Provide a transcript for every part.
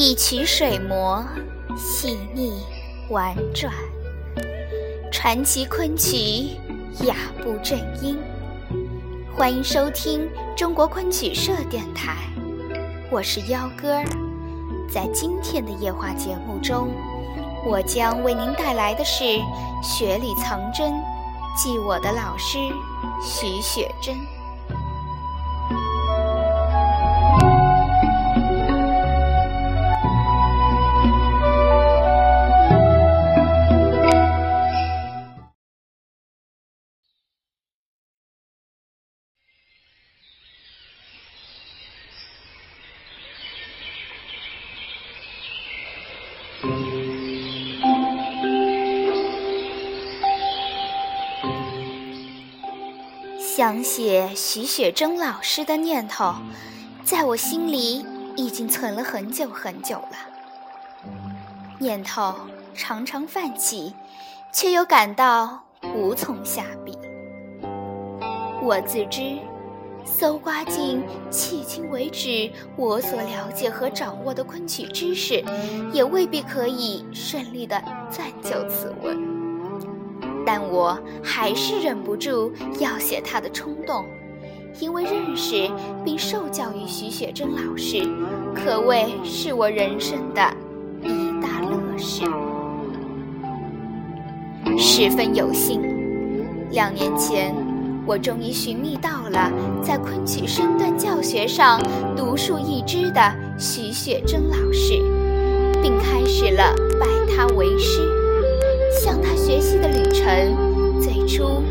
一曲水磨，细腻婉转，传奇昆曲，雅步正音。欢迎收听中国昆曲社电台，我是幺哥。在今天的夜话节目中，我将为您带来的是《雪里藏针》，记我的老师徐雪珍。想写徐雪珍老师的念头，在我心里已经存了很久很久了。念头常常泛起，却又感到无从下笔。我自知，搜刮尽迄今为止我所了解和掌握的昆曲知识，也未必可以顺利地暂就此文。但我还是忍不住要写他的冲动，因为认识并受教于徐雪珍老师，可谓是我人生的一大乐事。十分有幸，两年前我终于寻觅到了在昆曲身段教学上独树一帜的徐雪珍老师，并开始了拜他为师。向他学习的旅程，最初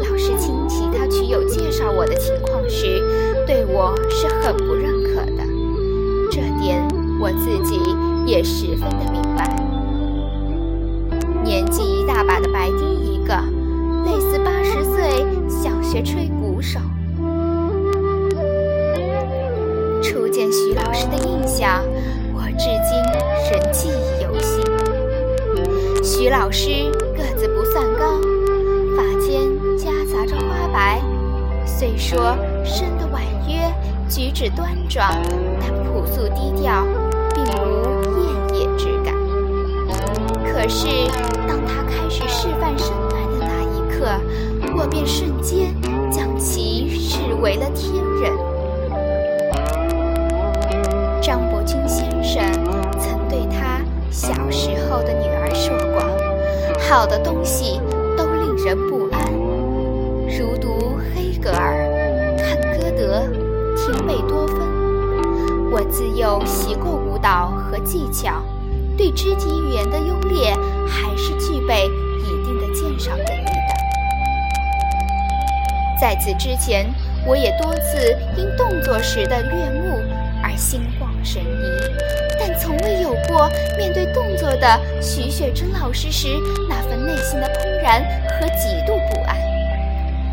老师亲戚他曲友介绍我的情况时，对我是很不认可的。这点我自己也十分的明白。年纪一大把的白丁一个，类似八十岁小学吹鼓手。初见徐老师的印象，我至今仍记忆犹新。徐老师个子不算高，发间夹杂着花白，虽说生得婉约，举止端庄，但朴素低调，好的东西都令人不安，如读黑格尔，看歌德，听贝多芬。我自幼习过舞蹈和技巧，对肢体语言的优劣还是具备一定的鉴赏能力的。在此之前，我也多次因动作时的悦目而心旷神怡。从未有过面对动作的徐雪珍老师时那份内心的怦然和极度不安。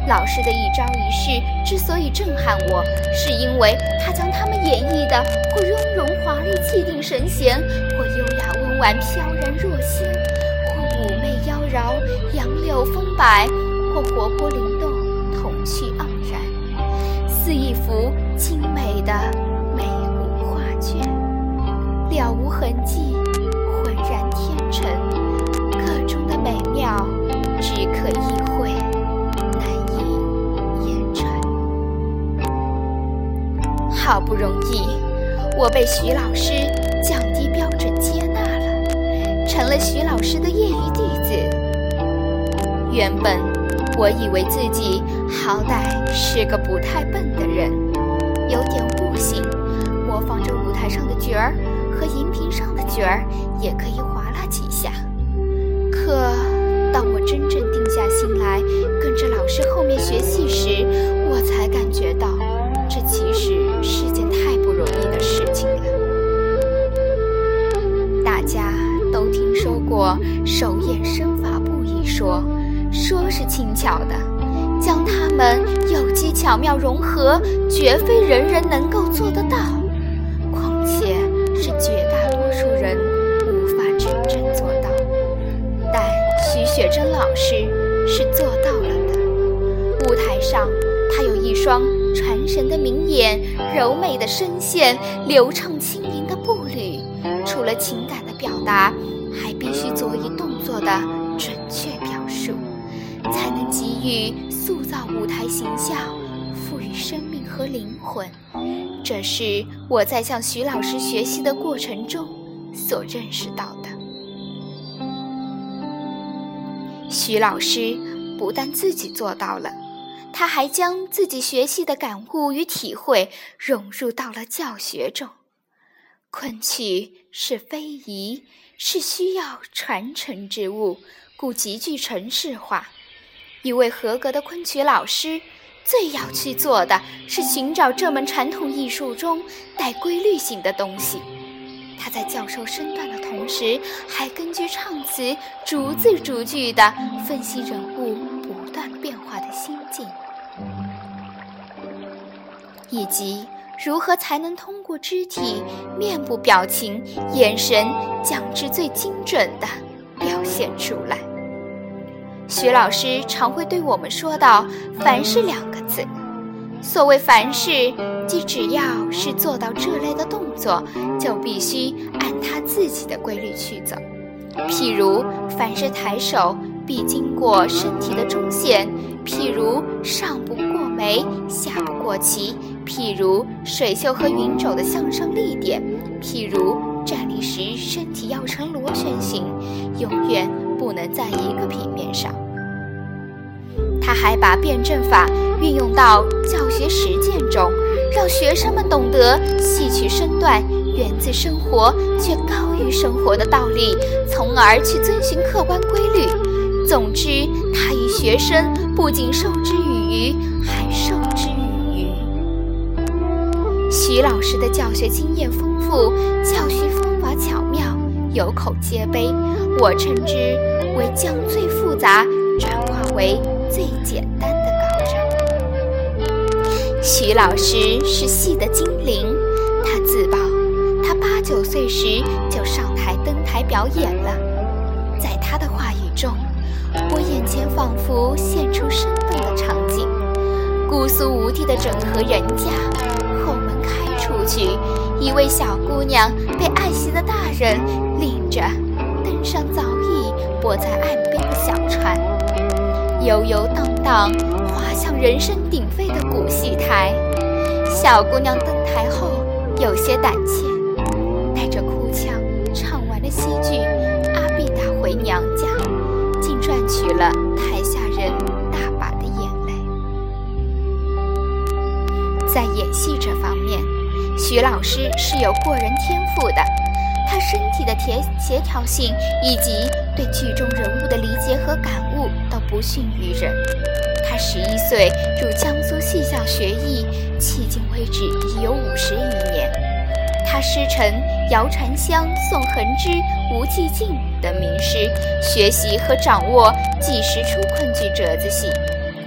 老师的一招一式之所以震撼我，是因为他将他们演绎的或雍容华丽、气定神闲，或优雅温婉、飘然若仙，或妩媚妖娆、杨柳风摆，或活泼灵动、童趣盎然，似一幅精美的。了无痕迹，浑然天成，各中的美妙，只可意会，难以言传。好不容易，我被徐老师降低标准接纳了，成了徐老师的业余弟子。原本我以为自己好歹是个不太笨的人，有点悟性，模仿着舞台上的角儿。和荧屏上的角儿也可以划拉几下，可当我真正定下心来跟着老师后面学戏时，我才感觉到这其实是件太不容易的事情了。大家都听说过“手眼身法步”一说，说是轻巧的，将它们有机巧妙融合，绝非人人能够做得到。上，他有一双传神的明眼，柔美的声线，流畅轻盈的步履，除了情感的表达，还必须佐以动作的准确表述，才能给予塑造舞台形象，赋予生命和灵魂。这是我在向徐老师学习的过程中所认识到的。徐老师不但自己做到了，他还将自己学习的感悟与体会融入到了教学中。昆曲是非遗，是需要传承之物，故极具程式化。一位合格的昆曲老师，最要去做的是寻找这门传统艺术中带规律性的东西。他在教授身段的同时，还根据唱词逐字逐句地分析人物不断变化的心境，以及。如何才能通过肢体、面部表情、眼神，将之最精准的表现出来？徐老师常会对我们说到“凡事”两个字。所谓“凡事”，即只要是做到这类的动作，就必须按他自己的规律去走。譬如，凡是抬手，必经过身体的中线；譬如，上不过眉，下不过齐。譬如水袖和云肘的向上立点，譬如站立时身体要呈螺旋形，永远不能在一个平面上。他还把辩证法运用到教学实践中，让学生们懂得戏曲身段源自生活却高于生活的道理，从而去遵循客观规律。总之，他与学生不仅受之于于，还授之。徐老师的教学经验丰富，教学方法巧妙，有口皆碑。我称之为将最复杂转化为最简单的高招。徐老师是戏的精灵，他自曝，他八九岁时就上台登台表演了。在他的话语中，我眼前仿佛现出生：地的整合人家后门开。出去，一位小姑娘被爱惜的大人领着，登上早已泊在岸边的小船，悠悠荡荡滑向人声鼎沸的古戏台。小姑娘登台后有些胆怯，带着哭腔唱完了戏剧《阿碧打回娘家》，竟赚取了台在演戏这方面。徐老师是有过人天赋的，他身体的协协调性以及对剧中人物的理解和感悟都不逊于人。他十一岁入江苏戏校学艺，迄今为止已有五十余年。他师承姚传香、宋恒之、吴继敬等名师，学习和掌握几十出昆剧折子戏，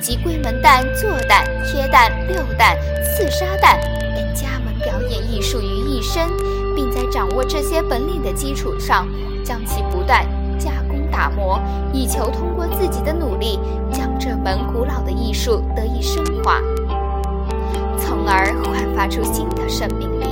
即桂门旦、坐旦、贴旦、六旦、刺杀旦等家门。表演艺术于一身，并在掌握这些本领的基础上，将其不断加工打磨，以求通过自己的努力，将这门古老的艺术得以升华，从而焕发出新的生命力。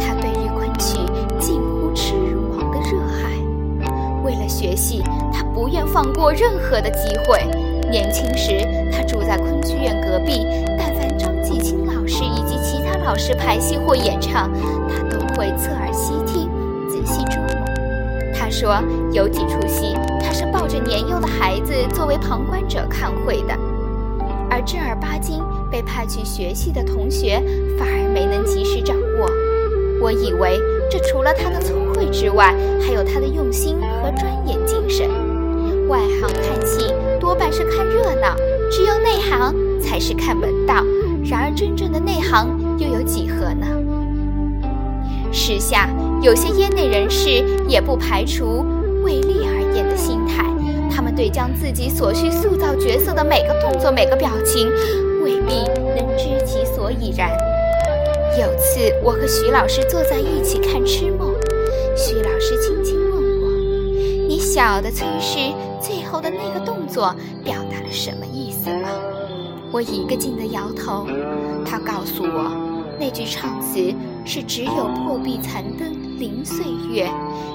他对于昆曲近乎痴狂的热爱，为了学习，他不愿放过任何的机会。年轻时，他住在昆剧院隔壁，但凡张继清老师以及其他老师排戏或演唱，他都会侧耳细听，仔细琢磨。他说，有几出戏，他是抱着年幼的孩子作为旁观者看会的，而正儿八经被派去学戏的同学反而没能及时掌握。我以为，这除了他的聪慧之外，还有他的用心和专研精神。外行看戏多半是看热闹，只有内行才是看门道。然而，真正的内行又有几何呢？时下有些业内人士也不排除为利而演的心态，他们对将自己所需塑造角色的每个动作、每个表情，未必能知其所以然。有次，我和徐老师坐在一起看《痴梦》，徐老师轻轻问我：“你晓得崔氏后的那个动作表达了什么意思吗？”我一个劲地摇头，他告诉我，那句唱词是“只有破壁残灯，零岁月，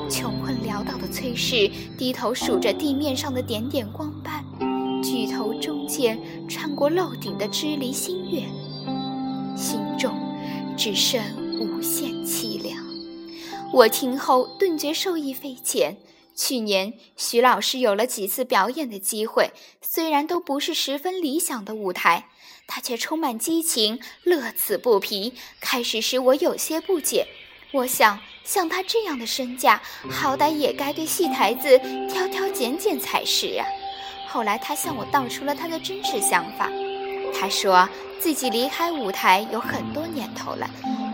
穷困潦倒的崔氏低头数着地面上的点点光斑，举头中间穿过漏顶的支离星月，心中只剩无限凄凉。我听后顿觉受益匪浅。去年徐老师有了几次表演的机会，虽然都不是十分理想的舞台，他却充满激情，乐此不疲。开始时我有些不解，我想像他这样的身价，好歹也该对戏台子挑挑拣拣才是啊。后来他向我道出了他的真实想法，他说自己离开舞台有很多年头了。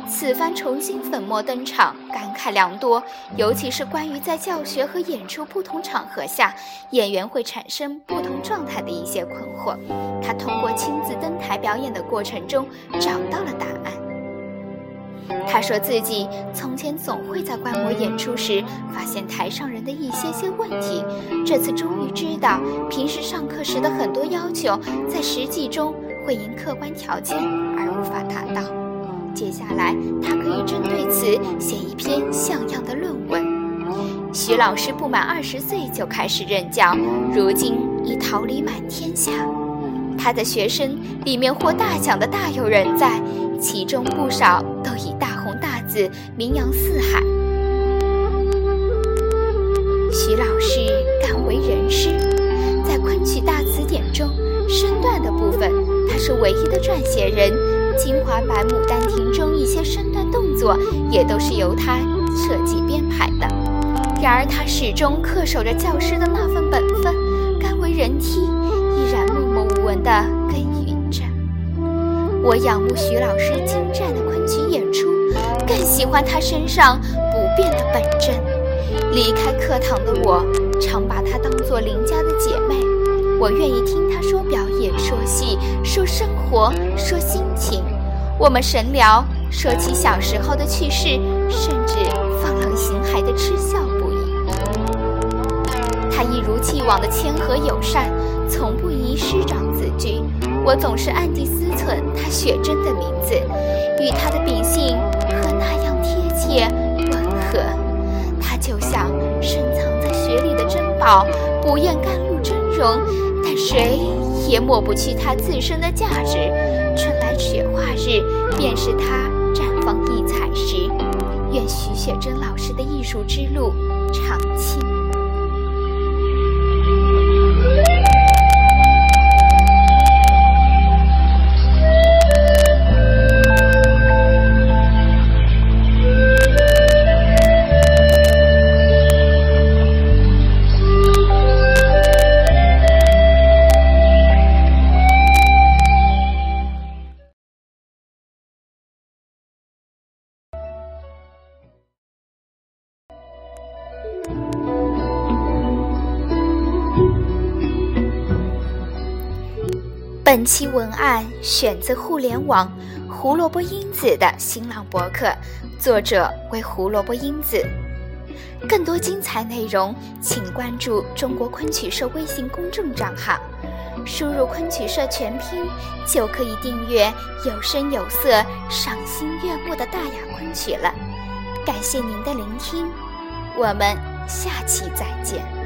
此番重新粉墨登场，感慨良多，尤其是关于在教学和演出不同场合下，演员会产生不同状态的一些困惑。他通过亲自登台表演的过程中找到了答案。他说自己从前总会在观摩演出时发现台上人的一些些问题，这次终于知道平时上课时的很多要求，在实际中会因客观条件而无法达到。接下来，他可以针对此写一篇像样的论文。徐老师不满二十岁就开始任教，如今已桃李满天下。他的学生里面获大奖的大有人在，其中不少都以大红大紫名扬四海。徐老师敢为人师，在昆曲大词典中，身段的部分，他是唯一的撰写人。《金华版牡丹亭》中一些身段动作也都是由他设计编排的。然而他始终恪守着教师的那份本分，甘为人梯，依然默默无闻地耕耘着。我仰慕徐老师精湛的昆曲演出，更喜欢他身上不变的本真。离开课堂的我，常把她当作邻家的姐妹。我愿意听他说表演、说戏、说生活、说心情。我们神聊，说起小时候的趣事，甚至放浪形骸的嗤笑不已。他一如既往的谦和友善，从不以师长自居。我总是暗地思忖他雪珍的名字，与他的秉性和那样贴切吻合。他就像深藏在雪里的珍宝，不厌甘露峥嵘。但谁也抹不去它自身的价值。春来雪化日，便是它绽放异彩时。愿徐雪珍老师的艺术之路长青。本期文案选自互联网胡萝卜英子的新浪博客，作者为胡萝卜英子。更多精彩内容，请关注中国昆曲社微信公众账号，输入“昆曲社全拼”就可以订阅有声有色、赏心悦目的大雅昆曲了。感谢您的聆听，我们下期再见。